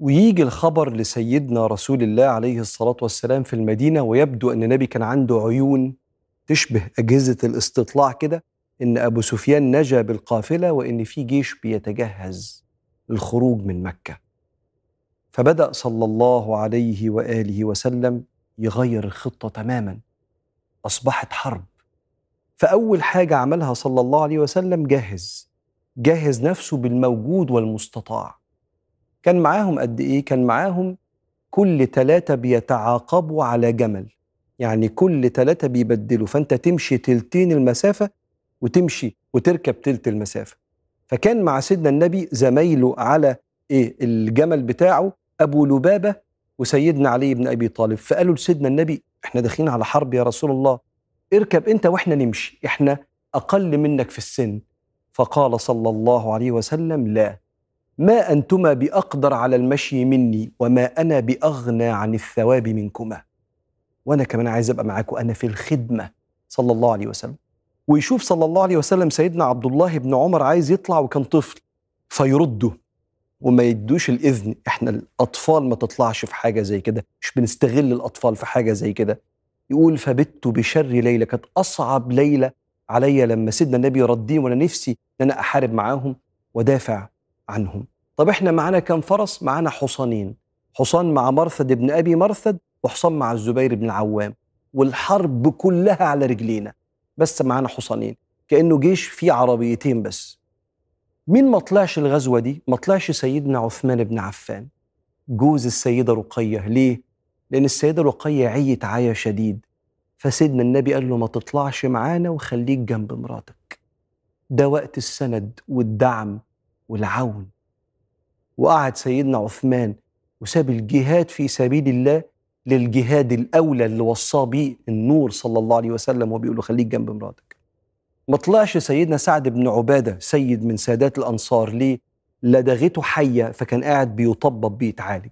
ويجي الخبر لسيدنا رسول الله عليه الصلاة والسلام في المدينة ويبدو أن النبي كان عنده عيون تشبه أجهزة الاستطلاع كده إن أبو سفيان نجا بالقافلة وإن في جيش بيتجهز. للخروج من مكة. فبدأ صلى الله عليه وآله وسلم يغير الخطة تماما. أصبحت حرب. فأول حاجة عملها صلى الله عليه وسلم جهز جهز نفسه بالموجود والمستطاع. كان معاهم قد إيه؟ كان معاهم كل ثلاثة بيتعاقبوا على جمل. يعني كل ثلاثة بيبدلوا. فأنت تمشي تلتين المسافة وتمشي وتركب تلت المسافة. فكان مع سيدنا النبي زمايله على إيه الجمل بتاعه أبو لبابة وسيدنا علي بن أبي طالب. فقالوا لسيدنا النبي إحنا داخلين على حرب يا رسول الله. اركب أنت وإحنا نمشي. إحنا أقل منك في السن. فقال صلى الله عليه وسلم لا. ما أنتما بأقدر على المشي مني وما أنا بأغنى عن الثواب منكما. وأنا كمان عايز أبقى معاكم أنا في الخدمة. صلى الله عليه وسلم. ويشوف صلى الله عليه وسلم سيدنا عبد الله بن عمر عايز يطلع وكان طفل فيرده وما يدوش الإذن. إحنا الأطفال ما تطلعش في حاجة زي كده مش بنستغل الأطفال في حاجة زي كده. يقول فبت بشر ليله كانت أصعب ليله عليا لما سيدنا النبي رديه وأنا نفسي إن أنا أحارب معاهم ودافع عنهم. طب إحنا معانا كم فرس؟ معانا حصانين. حصان مع مرثد بن أبي مرثد وحصان مع الزبير بن العوام. والحرب كلها على رجلينا. بس معانا حصانين كأنه جيش فيه عربيتين بس. مين ما طلعش الغزوة دي؟ ما طلعش سيدنا عثمان بن عفان. جوز السيدة رقية. ليه؟ لأن السيدة رقية عيت عيا شديد. فسيدنا النبي قال له ما تطلعش معانا وخليك جنب مراتك. ده وقت السند والدعم والعون. وقعد سيدنا عثمان وساب الجهاد في سبيل الله للجهاد الأولى اللي وصاه بيه النور صلى الله عليه وسلم وبيقول له خليك جنب مراتك. ما طلعش سيدنا سعد بن عبادة سيد من سادات الأنصار ليه؟ لدغته حية فكان قاعد بيطبب بيتعالج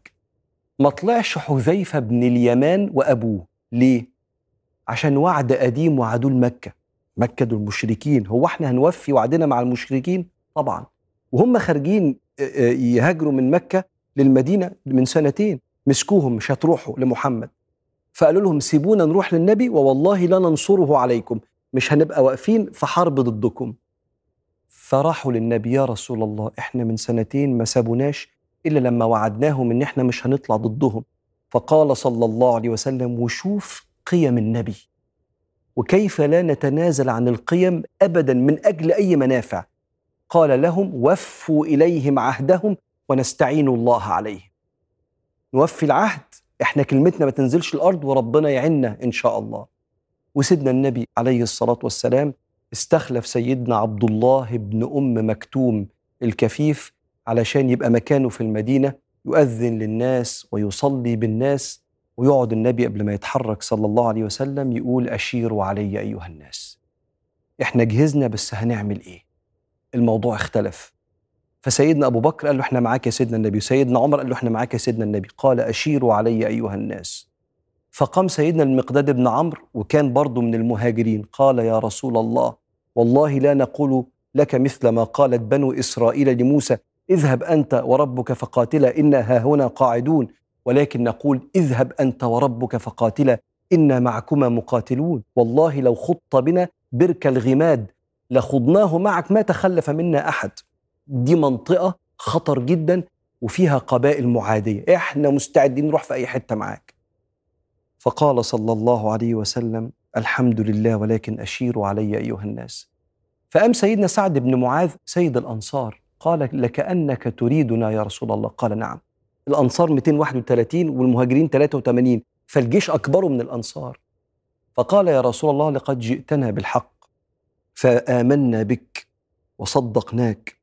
ما طلعش حذيفة بن اليمان وأبوه ليه؟ عشان وعد قديم وعدوه لمكة. مكة دول مشركين. هو إحنا هنوفي وعدنا مع المشركين؟ طبعا. وهم خارجين يهاجروا من مكة للمدينة من سنتين. مسكوهم مش هتروحوا لمحمد. فقالوا لهم سيبونا نروح للنبي ووالله لا ننصره عليكم مش هنبقى واقفين في حرب ضدكم. فراحوا للنبي يا رسول الله إحنا من سنتين ما سابوناش إلا لما وعدناهم إن إحنا مش هنطلع ضدهم. فقال صلى الله عليه وسلم وشوف قيم النبي وكيف لا نتنازل عن القيم ابدا من أجل أي منافع. قال لهم وفوا إليهم عهدهم ونستعين الله عليهم. نوفي العهد إحنا كلمتنا ما تنزلش الأرض وربنا يعنا إن شاء الله. وسيدنا النبي عليه الصلاة والسلام استخلف سيدنا عبد الله بن أم مكتوم الكفيف علشان يبقى مكانه في المدينة يؤذن للناس ويصلي بالناس ويقعد النبي قبل ما يتحرك صلى الله عليه وسلم يقول أشيروا علي أيها الناس. إحنا جهزنا بس هنعمل إيه؟ الموضوع اختلف. فسيدنا أبو بكر قال له إحنا معاك يا سيدنا النبي. وسيدنا عمر قال له إحنا معاك يا سيدنا النبي. قال أشيروا علي أيها الناس. فقام سيدنا المقداد بن عمرو وكان برضه من المهاجرين. قال يا رسول الله والله لا نقول لك مثل ما قالت بنو إسرائيل لموسى اذهب أنت وربك فقاتلا أنا ها هنا قاعدون. ولكن نقول اذهب أنت وربك فقاتلا أنا معكما مقاتلون. والله لو خط بنا برك الغماد لخضناه معك ما تخلف منا أحد. دي منطقة خطر جدا وفيها قبائل معادية. إحنا مستعدين نروح في أي حتة معاك. فقال صلى الله عليه وسلم الحمد لله ولكن اشيروا علي أيها الناس. فقام سيدنا سعد بن معاذ سيد الأنصار قال لكأنك تريدنا يا رسول الله. قال نعم. الأنصار 231 والمهاجرين 83 فالجيش أكبر من الأنصار. فقال يا رسول الله لقد جئتنا بالحق فآمنا بك وصدقناك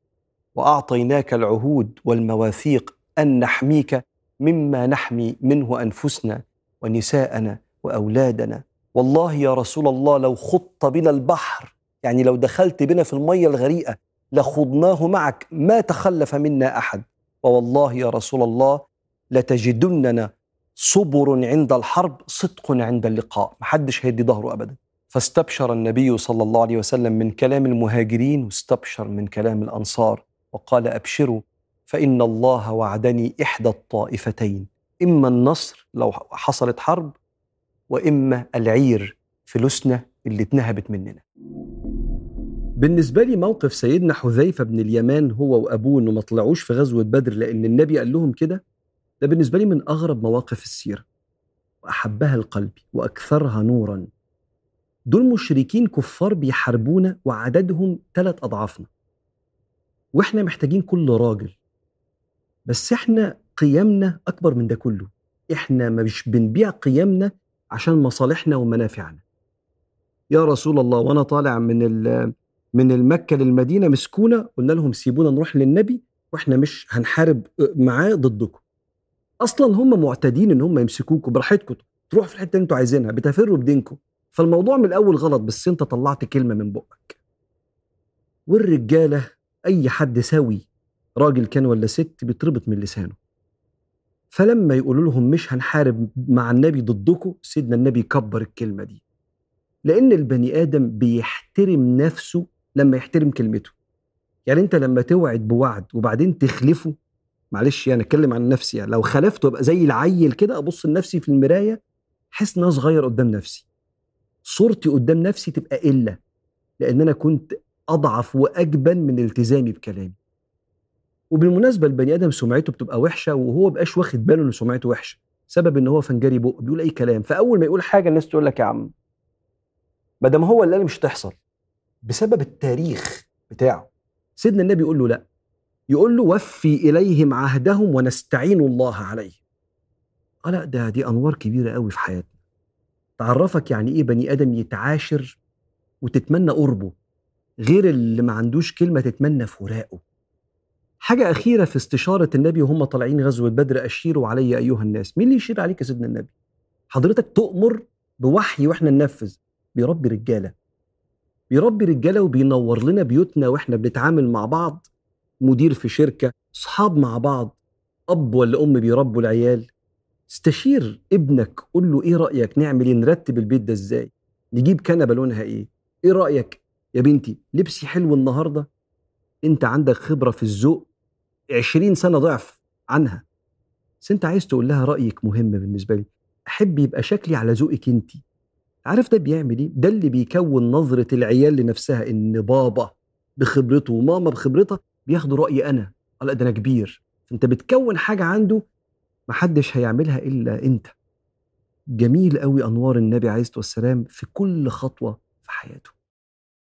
وأعطيناك العهود والمواثيق أن نحميك مما نحمي منه أنفسنا ونساءنا وأولادنا. والله يا رسول الله لو خط بنا البحر يعني لو دخلت بنا في المية الغريقة لخضناه معك ما تخلف منا أحد. ووالله يا رسول الله لتجدننا صبر عند الحرب صدق عند اللقاء. محدش هيدي ظهره ابدا. فاستبشر النبي صلى الله عليه وسلم من كلام المهاجرين واستبشر من كلام الأنصار. وقال أبشروا فإن الله وعدني إحدى الطائفتين إما النصر لو حصلت حرب وإما العير فلوسنا اللي اتنهبت مننا. بالنسبة لي موقف سيدنا حذيفة بن اليمان هو وأبوه إنه ما طلعوش في غزوة بدر لأن النبي قال لهم كده ده بالنسبة لي من أغرب مواقف السيرة وأحبها القلب وأكثرها نورا. دول مشركين كفار بيحاربونا وعددهم ثلاث أضعافنا. وإحنا محتاجين كل راجل. بس إحنا قيمنا أكبر من ده كله. إحنا مش بنبيع قيمنا عشان مصالحنا ومنافعنا. يا رسول الله وأنا طالع من من المكة للمدينة مسكونة قلنا لهم سيبونا نروح للنبي وإحنا مش هنحارب معاه ضدكم. أصلا هم معتادين إن هم يمسكوكوا براحتكم تروحوا في الحتة اللي أنتوا عايزينها بتفروا بدينكم. فالموضوع من الأول غلط بس انت طلعت كلمة من بقك. والرجالة أي حد سوي راجل كان ولا ست بيتربط من لسانه. فلما يقولوا لهم مش هنحارب مع النبي ضدكم سيدنا النبي كبر الكلمة دي. لأن البني آدم بيحترم نفسه لما يحترم كلمته. يعني أنت لما توعد بوعد وبعدين تخلفه معلش يعني أتكلم عن نفسي يعني لو خلفته ابقى زي العيل كده أبص لنفسي في المراية أحس إن أنا صغير قدام نفسي. صورتي قدام نفسي تبقى قلة لأن أنا كنت أضعف وأجبن من التزامي بكلامي. وبالمناسبة البني آدم سمعته بتبقى وحشة وهو بقاش واخد باله إن سمعته وحشة سبب إن هو فنجري بق بيقول أي كلام. فأول ما يقول حاجة الناس تقول لك يا عم ما دام هو اللي قال مش هتحصل. بسبب التاريخ بتاعه. سيدنا النبي يقول له لا. يقول له وفي إليهم عهدهم ونستعين الله عليه آه لا ده دي أنوار كبيرة قوي في حياتنا. تعرفك يعني إيه بني آدم يتعاشر وتتمنى قربه؟ غير اللي ما عندوش كلمة تتمنى فراقه حاجة أخيرة في استشارة النبي وهم طالعين غزوة بدر أشيروا علي أيها الناس. مين اللي يشير عليك يا سيدنا النبي؟ حضرتك تؤمر بوحي وإحنا ننفذ. بيربي رجالة. بيربي رجالة وبينور لنا بيوتنا وإحنا بنتعامل مع بعض. مدير في شركة صحاب مع بعض. أب ولا أم بيربوا العيال. استشير ابنك قول له إيه رأيك؟ نعمل إيه؟ نرتب البيت ده إزاي؟ نجيب كنبة لونها إيه؟ إيه رأيك؟ يا بنتي لبسي حلو النهارده. انت عندك خبرة في الذوق. 20 سنة ضعف عنها. بس انت عايز تقول لها رأيك مهم بالنسبة لي. أحب يبقى شكلي على ذوقك انت. عارف ده بيعمل إيه؟ ده اللي بيكون نظرة العيال لنفسها إن بابا بخبرته وماما بخبرتها بياخدوا رأيي أنا، لأ ده أنا كبير، انت بتكون حاجة عنده محدش هيعملها إلا أنت. جميل قوي أنوار النبي عليه الصلاة والسلام في كل خطوة في حياته.